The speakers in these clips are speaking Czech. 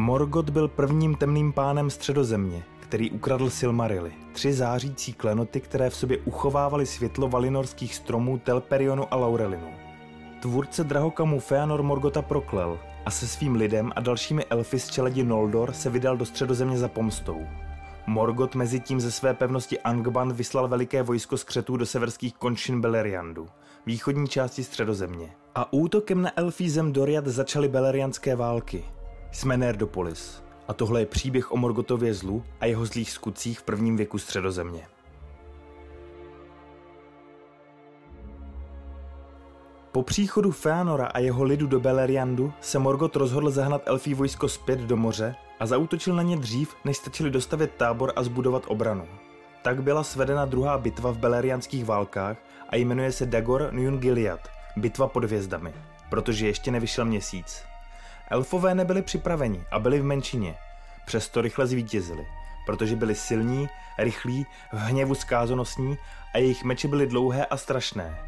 Morgoth byl prvním temným pánem středozemě, který ukradl Silmarily, tři zářící klenoty, které v sobě uchovávaly světlo valinorských stromů Telperionu a Laurelinu. Tvůrce drahokamu Feanor Morgota proklel a se svým lidem a dalšími elfy z čeledi Noldor se vydal do středozemě za pomstou. Morgoth mezi tím ze své pevnosti Angband vyslal veliké vojsko skřetů do severských končin Beleriandu, východní části středozemě. A útokem na elfí zem Doriad začaly belerianské války. Jsme Nerdopolis. A tohle je příběh o Morgotově zlu a jeho zlých skutcích v prvním věku středozemě. Po příchodu Feanora a jeho lidu do Beleriandu se Morgoth rozhodl zahnat elfí vojsko zpět do moře a zautočil na ně dřív, než stačili dostavit tábor a zbudovat obranu. Tak byla svedena druhá bitva v belerianských válkách a jmenuje se Dagor Gilead, bitva pod hvězdami, protože ještě nevyšel měsíc. Elfové nebyli připraveni a byli v menšině, přesto rychle zvítězili, protože byli silní, rychlí, v hněvu skázonosní a jejich meče byly dlouhé a strašné.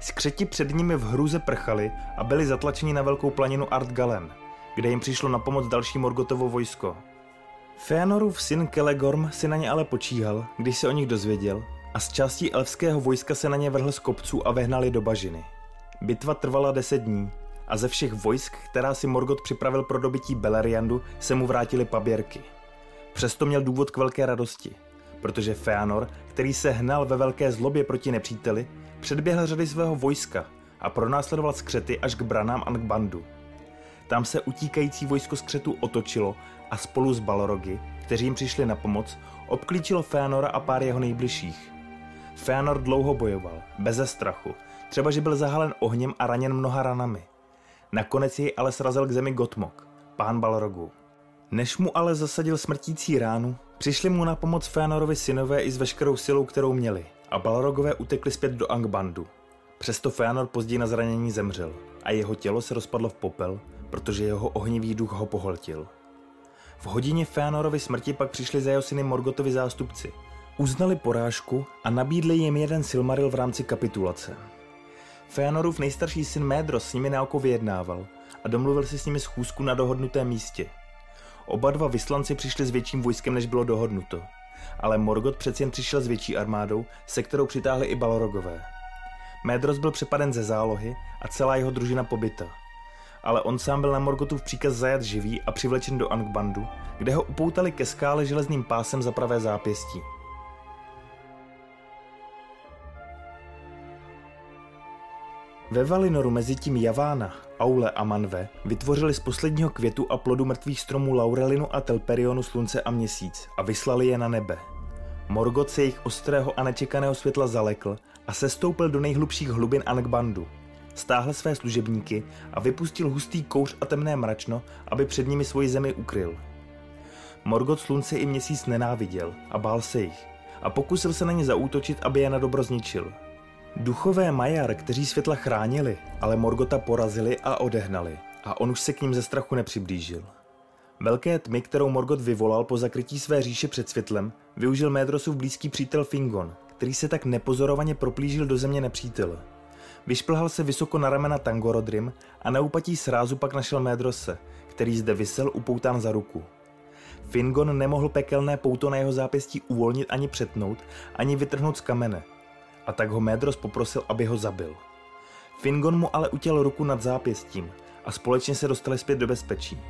Skřeti před nimi v hruze prchali a byli zatlačeni na velkou planinu Ardgalen, kde jim přišlo na pomoc další Morgotovo vojsko. Feanorův syn Kelegorm si na ně ale počíhal, když se o nich dozvěděl a z částí elfského vojska se na ně vrhl z kopců a vehnali do bažiny. Bitva trvala deset dní a ze všech vojsk, která si Morgoth připravil pro dobytí Beleriandu, se mu vrátily paběrky. Přesto měl důvod k velké radosti, protože Feanor, který se hnal ve velké zlobě proti nepříteli, předběhl řady svého vojska a pronásledoval skřety až k branám Angbandu. Tam se utíkající vojsko skřetů otočilo a spolu s Balrogy, kteří jim přišli na pomoc, obklíčilo Feanora a pár jeho nejbližších. Feanor dlouho bojoval, beze strachu, třeba že byl zahalen ohněm a raněn mnoha ranami. Nakonec jej ale srazil k zemi Gotmok, pán Balrogu. Než mu ale zasadil smrtící ránu, přišli mu na pomoc Feanorovi synové i s veškerou silou, kterou měli, a Balrogové utekli zpět do Angbandu. Přesto Feanor později na zranění zemřel a jeho tělo se rozpadlo v popel, protože jeho ohnivý duch ho pohltil. V hodině Feanorovy smrti pak přišli za jeho syny Morgotovi zástupci. Uznali porážku a nabídli jim jeden Silmaril v rámci kapitulace. Feanorův nejstarší syn Médros s nimi na oko vyjednával a domluvil si s nimi schůzku na dohodnutém místě. Oba dva vyslanci přišli s větším vojskem, než bylo dohodnuto. Ale Morgoth přeci jen přišel s větší armádou, se kterou přitáhli i Balrogové. Médros byl přepaden ze zálohy a celá jeho družina pobyta. Ale on sám byl na Morgothův příkaz zajat živý a přivlečen do Angbandu, kde ho upoutali ke skále železným pásem za pravé zápěstí. Ve Valinoru mezi tím Javána, Aule a Manve vytvořili z posledního květu a plodu mrtvých stromů Laurelinu a Telperionu slunce a měsíc a vyslali je na nebe. Morgoth se jejich ostrého a nečekaného světla zalekl a sestoupil do nejhlubších hlubin Angbandu. Stáhl své služebníky a vypustil hustý kouř a temné mračno, aby před nimi svoji zemi ukryl. Morgoth slunce i měsíc nenáviděl a bál se jich a pokusil se na ně zaútočit, aby je na dobro zničil. Duchové Majar, kteří světla chránili, ale Morgota porazili a odehnali a on už se k ním ze strachu nepřiblížil. Velké tmy, kterou Morgot vyvolal po zakrytí své říše před světlem, využil Médrosův blízký přítel Fingon, který se tak nepozorovaně proplížil do země nepřítele. Vyšplhal se vysoko na ramena Tangorodrim a na úpatí srázu pak našel Médrose, který zde vysel upoután za ruku. Fingon nemohl pekelné pouto na jeho zápěstí uvolnit ani přetnout, ani vytrhnout z kamene, a tak ho Médros poprosil, aby ho zabil. Fingon mu ale utěl ruku nad zápěstím a společně se dostali zpět do bezpečí.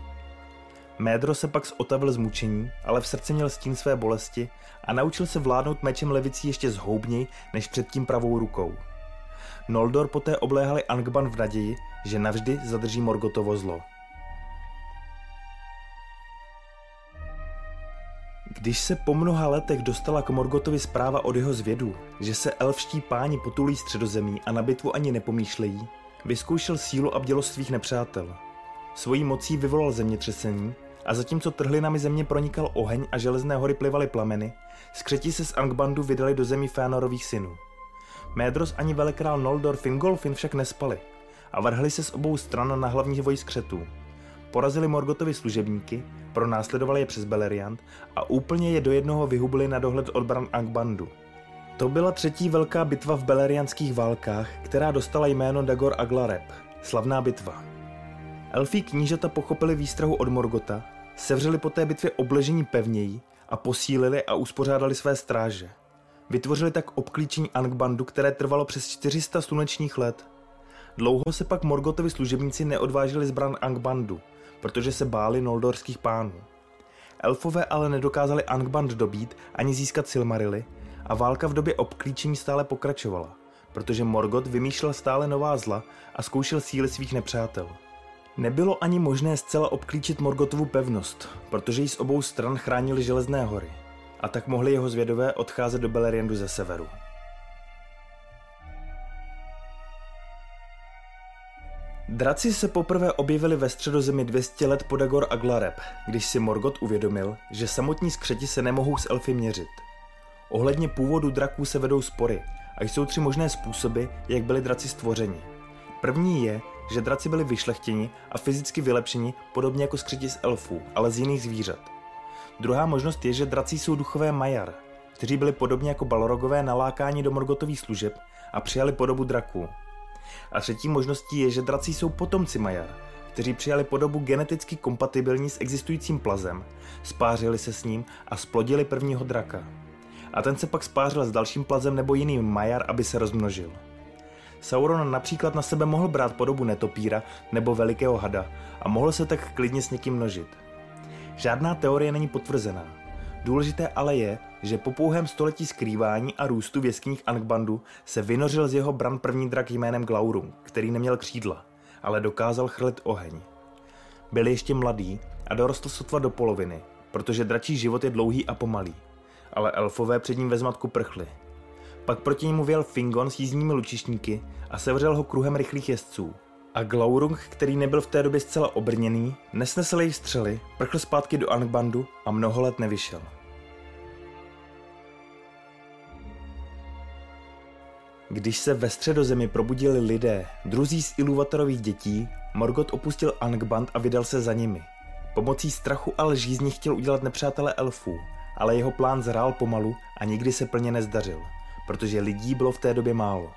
Médro se pak zotavil z mučení, ale v srdci měl stín své bolesti a naučil se vládnout mečem levicí ještě zhoubněji než před tím pravou rukou. Noldor poté obléhali Angban v naději, že navždy zadrží Morgotovo zlo. Když se po mnoha letech dostala k Morgotovi zpráva od jeho zvědu, že se elfští páni potulí středozemí a na bitvu ani nepomýšlejí, vyzkoušel sílu a bdělost svých nepřátel. Svojí mocí vyvolal zemětřesení a zatímco trhlinami země pronikal oheň a železné hory plivaly plameny, skřeti se z Angbandu vydali do zemí Fénorových synů. Médros ani velekrál Noldor Fingolfin však nespali a vrhli se z obou stran na hlavní voj skřetů. Porazili Morgotovi služebníky, pronásledovali je přes Beleriand a úplně je do jednoho vyhubili na dohled odbran Angbandu. To byla třetí velká bitva v belerianských válkách, která dostala jméno Dagor Aglareb, slavná bitva. Elfí knížata pochopili výstrahu od Morgota Sevřeli po té bitvě obležení pevněji a posílili a uspořádali své stráže. Vytvořili tak obklíčení Angbandu, které trvalo přes 400 slunečních let. Dlouho se pak Morgotovi služebníci neodvážili zbran Angbandu, protože se báli noldorských pánů. Elfové ale nedokázali Angband dobít ani získat Silmarily a válka v době obklíčení stále pokračovala, protože Morgot vymýšlel stále nová zla a zkoušel síly svých nepřátel. Nebylo ani možné zcela obklíčit Morgotovu pevnost, protože ji z obou stran chránili železné hory a tak mohli jeho zvědové odcházet do Beleriandu ze severu. Draci se poprvé objevili ve středozemi 200 let po Dagor a Glareb, když si Morgot uvědomil, že samotní skřeti se nemohou s elfy měřit. Ohledně původu draků se vedou spory a jsou tři možné způsoby, jak byli draci stvořeni. První je, že draci byli vyšlechtěni a fyzicky vylepšeni podobně jako skřeti z elfů, ale z jiných zvířat. Druhá možnost je, že draci jsou duchové Majar, kteří byli podobně jako Balrogové nalákáni do Morgotových služeb a přijali podobu draků. A třetí možností je, že draci jsou potomci Majar, kteří přijali podobu geneticky kompatibilní s existujícím plazem, spářili se s ním a splodili prvního draka. A ten se pak spářil s dalším plazem nebo jiným Majar, aby se rozmnožil. Sauron například na sebe mohl brát podobu netopíra nebo velikého hada a mohl se tak klidně s někým množit. Žádná teorie není potvrzená. Důležité ale je, že po pouhém století skrývání a růstu v jeskyních Angbandu se vynořil z jeho bran první drak jménem Glaurung, který neměl křídla, ale dokázal chrlit oheň. Byl ještě mladý a dorostl sotva do poloviny, protože dračí život je dlouhý a pomalý. Ale elfové před ním ve zmatku prchli. Pak proti němu věl Fingon s jízdními lučišníky a sevřel ho kruhem rychlých jezdců, a Glaurung, který nebyl v té době zcela obrněný, nesnesl jejich střely, prchl zpátky do Angbandu a mnoho let nevyšel. Když se ve středozemi probudili lidé, druzí z Iluvatorových dětí, Morgot opustil Angband a vydal se za nimi. Pomocí strachu a lží z nich chtěl udělat nepřátele elfů, ale jeho plán zrál pomalu a nikdy se plně nezdařil, protože lidí bylo v té době málo.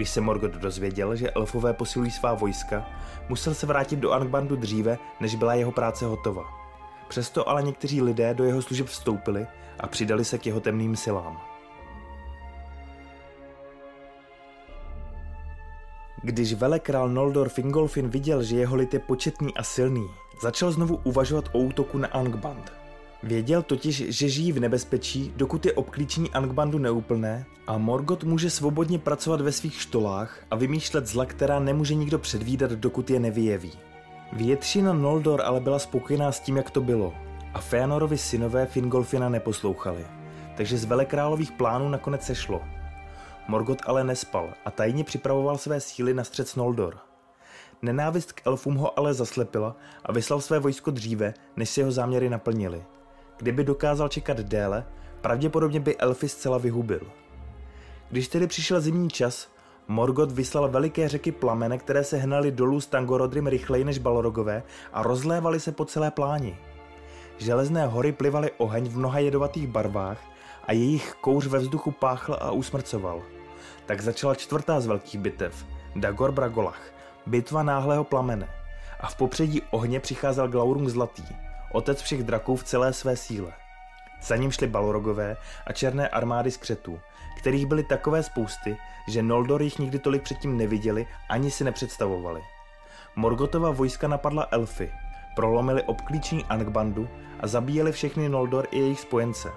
Když se Morgoth dozvěděl, že elfové posilují svá vojska, musel se vrátit do Angbandu dříve, než byla jeho práce hotova. Přesto ale někteří lidé do jeho služeb vstoupili a přidali se k jeho temným silám. Když velekrál Noldor Fingolfin viděl, že jeho lid je početný a silný, začal znovu uvažovat o útoku na Angband – Věděl totiž, že žijí v nebezpečí, dokud je obklíčení Angbandu neúplné a Morgot může svobodně pracovat ve svých štolách a vymýšlet zla, která nemůže nikdo předvídat, dokud je nevyjeví. Většina Noldor ale byla spokojená s tím, jak to bylo a Feanorovi synové Fingolfina neposlouchali, takže z velekrálových plánů nakonec sešlo. Morgot ale nespal a tajně připravoval své síly na střed s Noldor. Nenávist k elfům ho ale zaslepila a vyslal své vojsko dříve, než se jeho záměry naplnili – Kdyby dokázal čekat déle, pravděpodobně by elfy zcela vyhubil. Když tedy přišel zimní čas, Morgoth vyslal veliké řeky plamene, které se hnaly dolů s Tangorodrim rychleji než Balrogové a rozlévaly se po celé pláni. Železné hory plivaly oheň v mnoha jedovatých barvách a jejich kouř ve vzduchu páchl a usmrcoval. Tak začala čtvrtá z velkých bitev, Dagor Bragolach, bitva náhlého plamene. A v popředí ohně přicházel Glaurung Zlatý, otec všech draků v celé své síle. Za ním šly Balrogové a černé armády skřetů, kterých byly takové spousty, že Noldor jich nikdy tolik předtím neviděli ani si nepředstavovali. Morgotova vojska napadla elfy, prolomili obklíčení Angbandu a zabíjeli všechny Noldor i jejich spojence.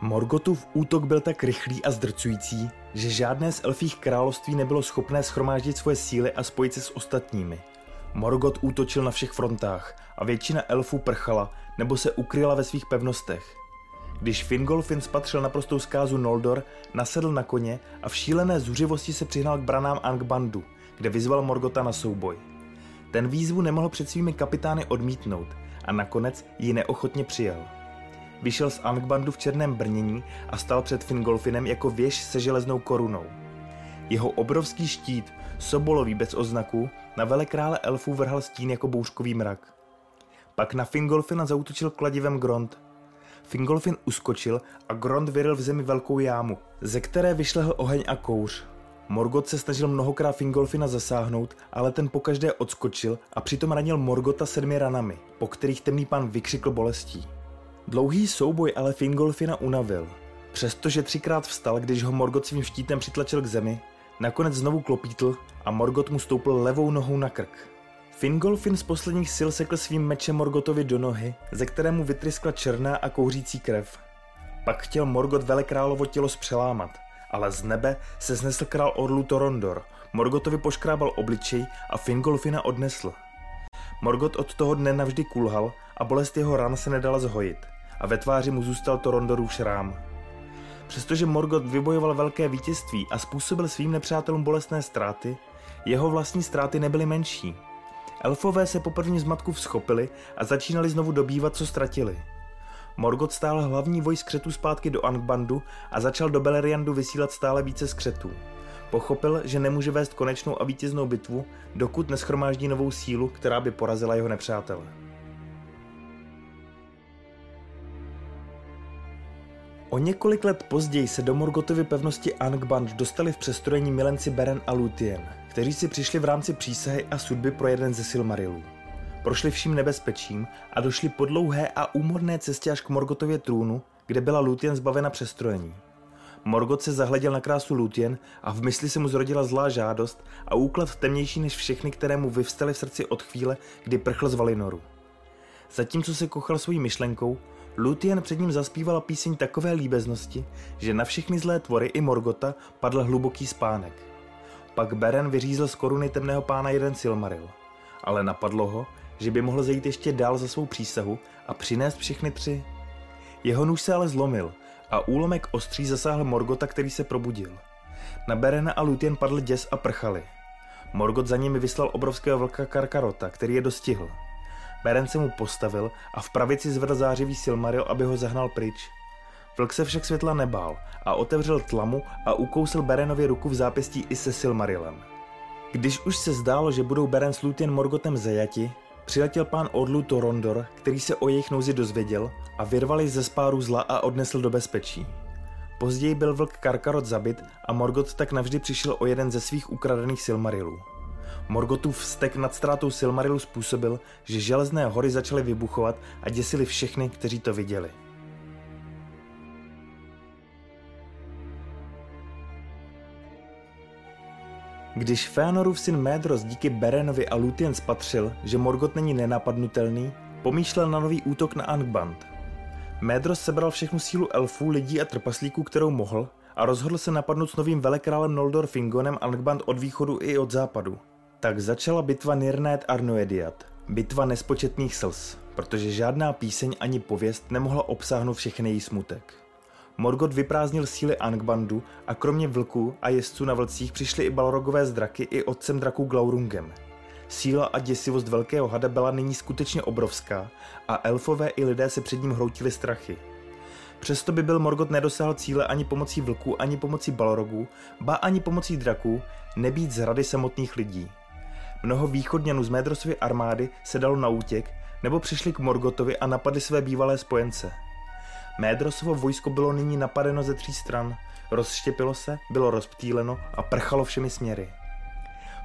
Morgotův útok byl tak rychlý a zdrcující, že žádné z elfích království nebylo schopné schromáždit svoje síly a spojit se s ostatními – Morgoth útočil na všech frontách a většina elfů prchala nebo se ukryla ve svých pevnostech. Když Fingolfin spatřil naprostou zkázu Noldor, nasedl na koně a v šílené zuřivosti se přihnal k branám Angbandu, kde vyzval Morgota na souboj. Ten výzvu nemohl před svými kapitány odmítnout a nakonec ji neochotně přijel. Vyšel z Angbandu v černém brnění a stal před Fingolfinem jako věž se železnou korunou. Jeho obrovský štít, sobolový bez oznaku, na velekrále elfů vrhal stín jako bouřkový mrak. Pak na Fingolfina zautočil kladivem Grond. Fingolfin uskočil a Grond vyril v zemi velkou jámu, ze které vyšlehl oheň a kouř. Morgot se snažil mnohokrát Fingolfina zasáhnout, ale ten pokaždé odskočil a přitom ranil Morgota sedmi ranami, po kterých temný pán vykřikl bolestí. Dlouhý souboj ale Fingolfina unavil. Přestože třikrát vstal, když ho Morgot svým štítem přitlačil k zemi, nakonec znovu klopítl a Morgot mu stoupil levou nohou na krk. Fingolfin z posledních sil sekl svým mečem Morgotovi do nohy, ze kterému vytryskla černá a kouřící krev. Pak chtěl Morgot velekrálovo tělo zpřelámat, ale z nebe se znesl král orlu Torondor, Morgotovi poškrábal obličej a Fingolfina odnesl. Morgot od toho dne navždy kulhal a bolest jeho ran se nedala zhojit a ve tváři mu zůstal Torondorův šrám. Přestože Morgot vybojoval velké vítězství a způsobil svým nepřátelům bolestné ztráty, jeho vlastní ztráty nebyly menší. Elfové se po první zmatku vzchopili a začínali znovu dobývat, co ztratili. Morgot stál hlavní voj skřetů zpátky do Angbandu a začal do Beleriandu vysílat stále více skřetů. Pochopil, že nemůže vést konečnou a vítěznou bitvu, dokud neschromáždí novou sílu, která by porazila jeho nepřátele. O několik let později se do Morgotovy pevnosti Angband dostali v přestrojení milenci Beren a Lúthien, kteří si přišli v rámci přísahy a sudby pro jeden ze Silmarilů. Prošli vším nebezpečím a došli po dlouhé a úmorné cestě až k Morgotově trůnu, kde byla Lúthien zbavena přestrojení. Morgot se zahleděl na krásu Lúthien a v mysli se mu zrodila zlá žádost a úklad temnější než všechny, které mu vyvstaly v srdci od chvíle, kdy prchl z Valinoru. Zatímco se kochal svojí myšlenkou, Lúthien před ním zaspívala píseň takové líbeznosti, že na všechny zlé tvory i Morgota padl hluboký spánek. Pak Beren vyřízl z koruny temného pána jeden Silmaril. Ale napadlo ho, že by mohl zajít ještě dál za svou přísahu a přinést všechny tři. Jeho nůž se ale zlomil a úlomek ostří zasáhl Morgota, který se probudil. Na Berena a Lúthien padl děs a prchali. Morgot za nimi vyslal obrovského vlka Karkarota, který je dostihl – Beren se mu postavil a v pravici zvedl zářivý Silmaril, aby ho zahnal pryč. Vlk se však světla nebál a otevřel tlamu a ukousil Berenovi ruku v zápěstí i se Silmarilem. Když už se zdálo, že budou Beren s Lúthien Morgotem zajati, přiletěl pán Odlu Torondor, který se o jejich nouzi dozvěděl a vyrval ze spáru zla a odnesl do bezpečí. Později byl vlk Karkarot zabit a Morgot tak navždy přišel o jeden ze svých ukradených Silmarilů. Morgotův vztek nad ztrátou Silmarilu způsobil, že železné hory začaly vybuchovat a děsili všechny, kteří to viděli. Když Feanorův syn Médros díky Berenovi a Lúthien spatřil, že Morgot není nenapadnutelný, pomýšlel na nový útok na Angband. Médros sebral všechnu sílu elfů, lidí a trpaslíků, kterou mohl, a rozhodl se napadnout s novým velekrálem Noldor Fingonem Angband od východu i od západu. Tak začala bitva Nirnet Arnoediat, bitva nespočetných slz, protože žádná píseň ani pověst nemohla obsáhnout všechny její smutek. Morgot vyprázdnil síly Angbandu a kromě vlků a jezdců na vlcích přišly i balrogové zdraky i otcem draků Glaurungem. Síla a děsivost velkého hada byla nyní skutečně obrovská a elfové i lidé se před ním hroutili strachy. Přesto by byl Morgot nedosáhl cíle ani pomocí vlků, ani pomocí balrogů, ba ani pomocí draků, nebýt z hrady samotných lidí. Mnoho východňanů z Médrosovy armády se dalo na útěk nebo přišli k Morgotovi a napadli své bývalé spojence. Médrosovo vojsko bylo nyní napadeno ze tří stran, rozštěpilo se, bylo rozptýleno a prchalo všemi směry.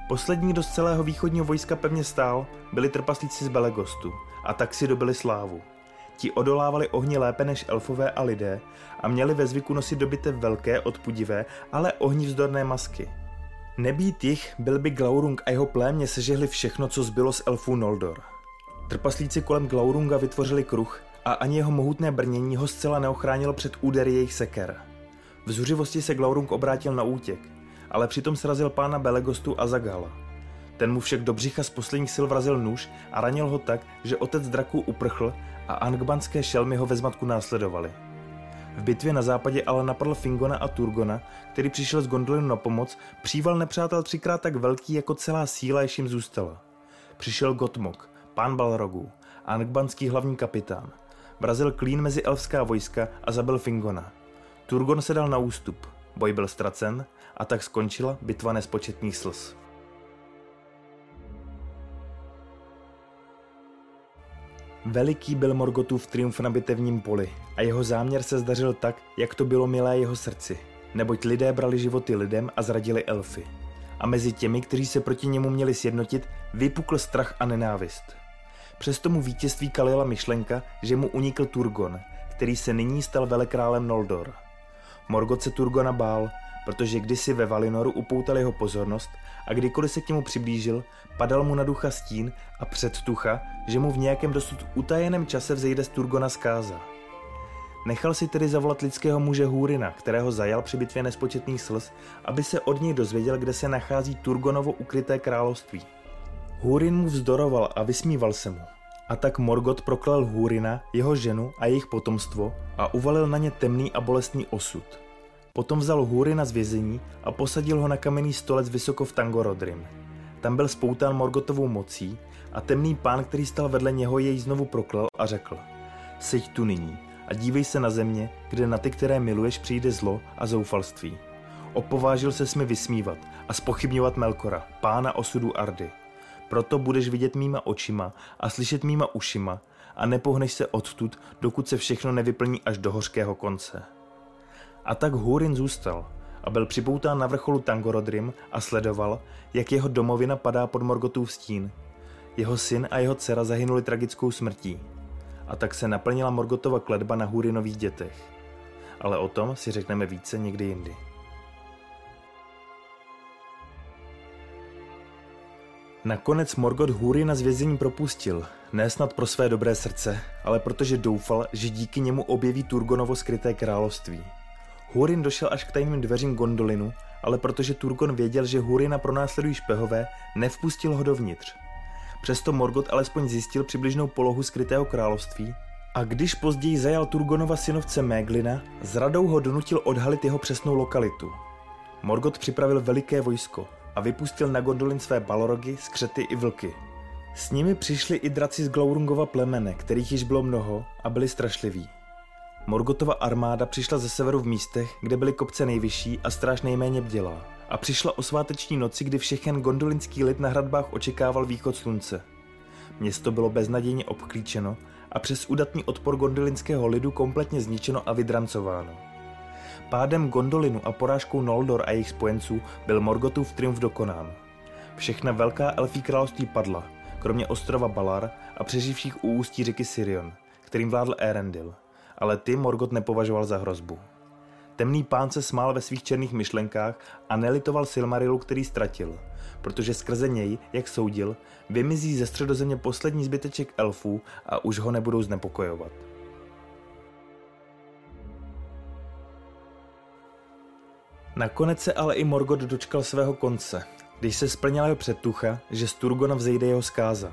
Poslední, kdo z celého východního vojska pevně stál, byli trpaslíci z Belegostu a tak si dobili slávu. Ti odolávali ohni lépe než elfové a lidé a měli ve zvyku nosit dobité velké, odpudivé, ale ohni vzdorné masky – Nebýt jich, byl by Glaurung a jeho plémě sežehli všechno, co zbylo z elfů Noldor. Trpaslíci kolem Glaurunga vytvořili kruh a ani jeho mohutné brnění ho zcela neochránilo před údery jejich seker. V zuřivosti se Glaurung obrátil na útěk, ale přitom srazil pána Belegostu a Zagala. Ten mu však do břicha z posledních sil vrazil nůž a ranil ho tak, že otec draků uprchl a angbanské šelmy ho ve zmatku následovali. V bitvě na západě ale napadl Fingona a Turgona, který přišel z Gondolinu na pomoc, příval nepřátel třikrát tak velký jako celá síla, jež jim zůstala. Přišel Gotmok, pán Balrogů, Angbanský hlavní kapitán. Vrazil klín mezi elfská vojska a zabil Fingona. Turgon se dal na ústup, boj byl ztracen a tak skončila bitva nespočetných slz. Veliký byl Morgotův triumf na bitevním poli a jeho záměr se zdařil tak, jak to bylo milé jeho srdci. neboť lidé brali životy lidem a zradili elfy. A mezi těmi, kteří se proti němu měli sjednotit, vypukl strach a nenávist. Přesto mu vítězství kalila myšlenka, že mu unikl Turgon, který se nyní stal velekrálem Noldor. Morgoth se Turgona bál, protože kdysi ve Valinoru upoutal jeho pozornost a kdykoliv se k němu přiblížil, padal mu na ducha stín a předtucha, že mu v nějakém dosud utajeném čase vzejde z Turgona zkáza. Nechal si tedy zavolat lidského muže Húrina, kterého zajal při bitvě nespočetných slz, aby se od něj dozvěděl, kde se nachází Turgonovo ukryté království. Húrin mu vzdoroval a vysmíval se mu. A tak Morgot proklal Húrina, jeho ženu a jejich potomstvo a uvalil na ně temný a bolestný osud. Potom vzal Húrina z vězení a posadil ho na kamenný stolec vysoko v Tangorodrim. Tam byl spoután Morgotovou mocí a temný pán, který stal vedle něho, jej znovu proklal a řekl Seď tu nyní a dívej se na země, kde na ty, které miluješ, přijde zlo a zoufalství. Opovážil se mi vysmívat a spochybňovat Melkora, pána osudu Ardy. Proto budeš vidět mýma očima a slyšet mýma ušima a nepohneš se odtud, dokud se všechno nevyplní až do hořkého konce. A tak Húrin zůstal a byl připoután na vrcholu Tangorodrim a sledoval, jak jeho domovina padá pod Morgotův stín. Jeho syn a jeho dcera zahynuli tragickou smrtí. A tak se naplnila Morgotova kledba na Húrinových dětech. Ale o tom si řekneme více někdy jindy. Nakonec Morgoth Húrina z vězení propustil, ne snad pro své dobré srdce, ale protože doufal, že díky němu objeví Turgonovo skryté království. Húrin došel až k tajným dveřím Gondolinu, ale protože Turgon věděl, že Húrina pronásledují špehové, nevpustil ho dovnitř. Přesto Morgoth alespoň zjistil přibližnou polohu skrytého království a když později zajal Turgonova synovce Méglina, s radou ho donutil odhalit jeho přesnou lokalitu. Morgoth připravil veliké vojsko a vypustil na Gondolin své balorogy, skřety i vlky. S nimi přišli i draci z Glaurungova plemene, kterých již bylo mnoho a byli strašliví. Morgotova armáda přišla ze severu v místech, kde byly kopce nejvyšší a stráž nejméně bdělá. A přišla o sváteční noci, kdy všechen gondolinský lid na hradbách očekával východ slunce. Město bylo beznadějně obklíčeno a přes udatný odpor gondolinského lidu kompletně zničeno a vydrancováno. Pádem Gondolinu a porážkou Noldor a jejich spojenců byl Morgotův triumf dokonán. Všechna velká elfí království padla, kromě ostrova Balar a přeživších u ústí řeky Sirion, kterým vládl Erendil – ale ty Morgot nepovažoval za hrozbu. Temný pán se smál ve svých černých myšlenkách a nelitoval Silmarilu, který ztratil, protože skrze něj, jak soudil, vymizí ze středozemě poslední zbyteček elfů a už ho nebudou znepokojovat. Nakonec se ale i Morgot dočkal svého konce, když se splnila jeho předtucha, že z Turgona vzejde jeho zkáza.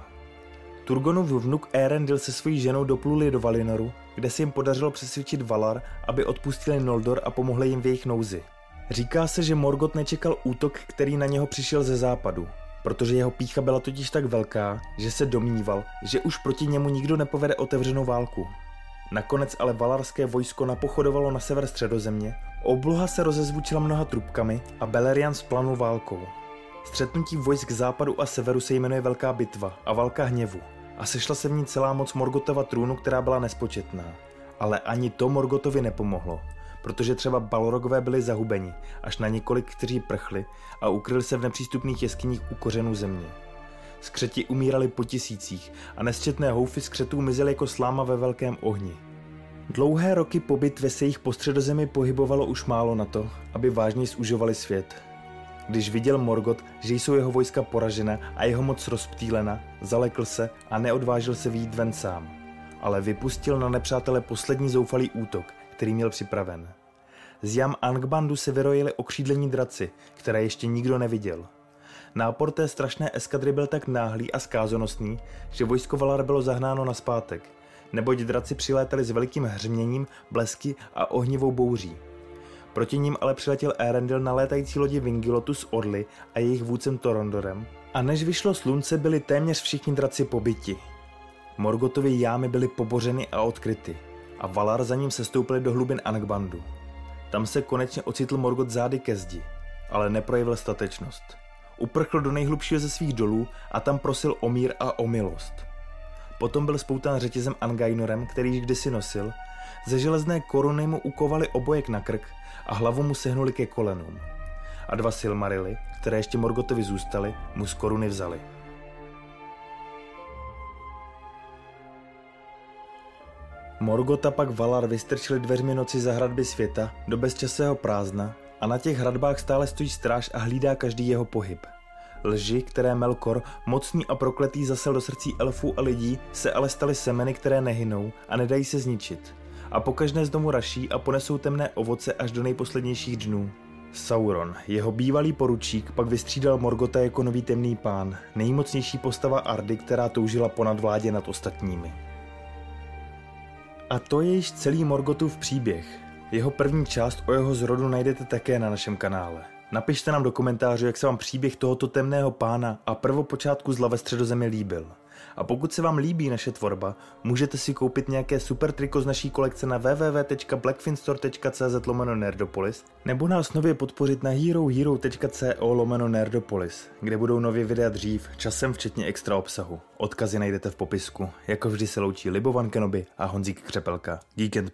Turgonův vnuk Erendil se svojí ženou dopluli do Valinoru, kde se jim podařilo přesvědčit Valar, aby odpustili Noldor a pomohli jim v jejich nouzi. Říká se, že Morgoth nečekal útok, který na něho přišel ze západu, protože jeho pícha byla totiž tak velká, že se domníval, že už proti němu nikdo nepovede otevřenou válku. Nakonec ale valarské vojsko napochodovalo na sever středozemě, obloha se rozezvučila mnoha trubkami a Beleriand splanul válkou. Střetnutí vojsk západu a severu se jmenuje Velká bitva a Válka hněvu a sešla se v ní celá moc Morgotova trůnu, která byla nespočetná. Ale ani to Morgotovi nepomohlo, protože třeba Balrogové byli zahubeni, až na několik, kteří prchli a ukryli se v nepřístupných jeskyních u kořenů země. Skřeti umírali po tisících a nesčetné houfy skřetů mizely jako sláma ve velkém ohni. Dlouhé roky po bitvě se jich po středozemi pohybovalo už málo na to, aby vážně zužovali svět, když viděl Morgot, že jsou jeho vojska poražena a jeho moc rozptýlena, zalekl se a neodvážil se výjít ven sám. Ale vypustil na nepřátele poslední zoufalý útok, který měl připraven. Z jam Angbandu se vyrojili okřídlení draci, které ještě nikdo neviděl. Nápor té strašné eskadry byl tak náhlý a skázonostný, že vojsko Valar bylo zahnáno na zpátek, neboť draci přilétali s velikým hřměním, blesky a ohnivou bouří. Proti ním ale přiletěl Erendil na létající lodi Vingilotu s Orly a jejich vůdcem Torondorem a než vyšlo slunce, byli téměř všichni draci pobyti. Morgotovy jámy byly pobořeny a odkryty a Valar za ním sestoupili do hlubin Angbandu. Tam se konečně ocitl Morgot zády ke zdi, ale neprojevil statečnost. Uprchl do nejhlubšího ze svých dolů a tam prosil o mír a o milost. Potom byl spoután řetězem Angainorem, který již kdysi nosil, Ze železné koruny mu ukovali obojek na krk a hlavu mu sehnuli ke kolenům. A dva Silmarily, které ještě Morgotovi zůstaly, mu z koruny vzali. Morgota pak Valar vystrčili dveřmi noci za hradby světa do bezčasého prázdna a na těch hradbách stále stojí stráž a hlídá každý jeho pohyb. Lži, které Melkor, mocný a prokletý, zasel do srdcí elfů a lidí, se ale staly semeny, které nehynou a nedají se zničit. A pokažné z domu raší a ponesou temné ovoce až do nejposlednějších dnů. Sauron, jeho bývalý poručík, pak vystřídal Morgota jako nový temný pán, nejmocnější postava Ardy, která toužila po nadvládě nad ostatními. A to je již celý Morgotův příběh. Jeho první část o jeho zrodu najdete také na našem kanále. Napište nám do komentářů, jak se vám příběh tohoto temného pána a prvopočátku zla ve středozemi líbil. A pokud se vám líbí naše tvorba, můžete si koupit nějaké super triko z naší kolekce na www.blackfinstore.cz lomeno nerdopolis nebo nás nově podpořit na herohero.co lomeno nerdopolis, kde budou nově videa dřív, časem včetně extra obsahu. Odkazy najdete v popisku. Jako vždy se loučí Libovan Kenobi a Honzík Křepelka. Geek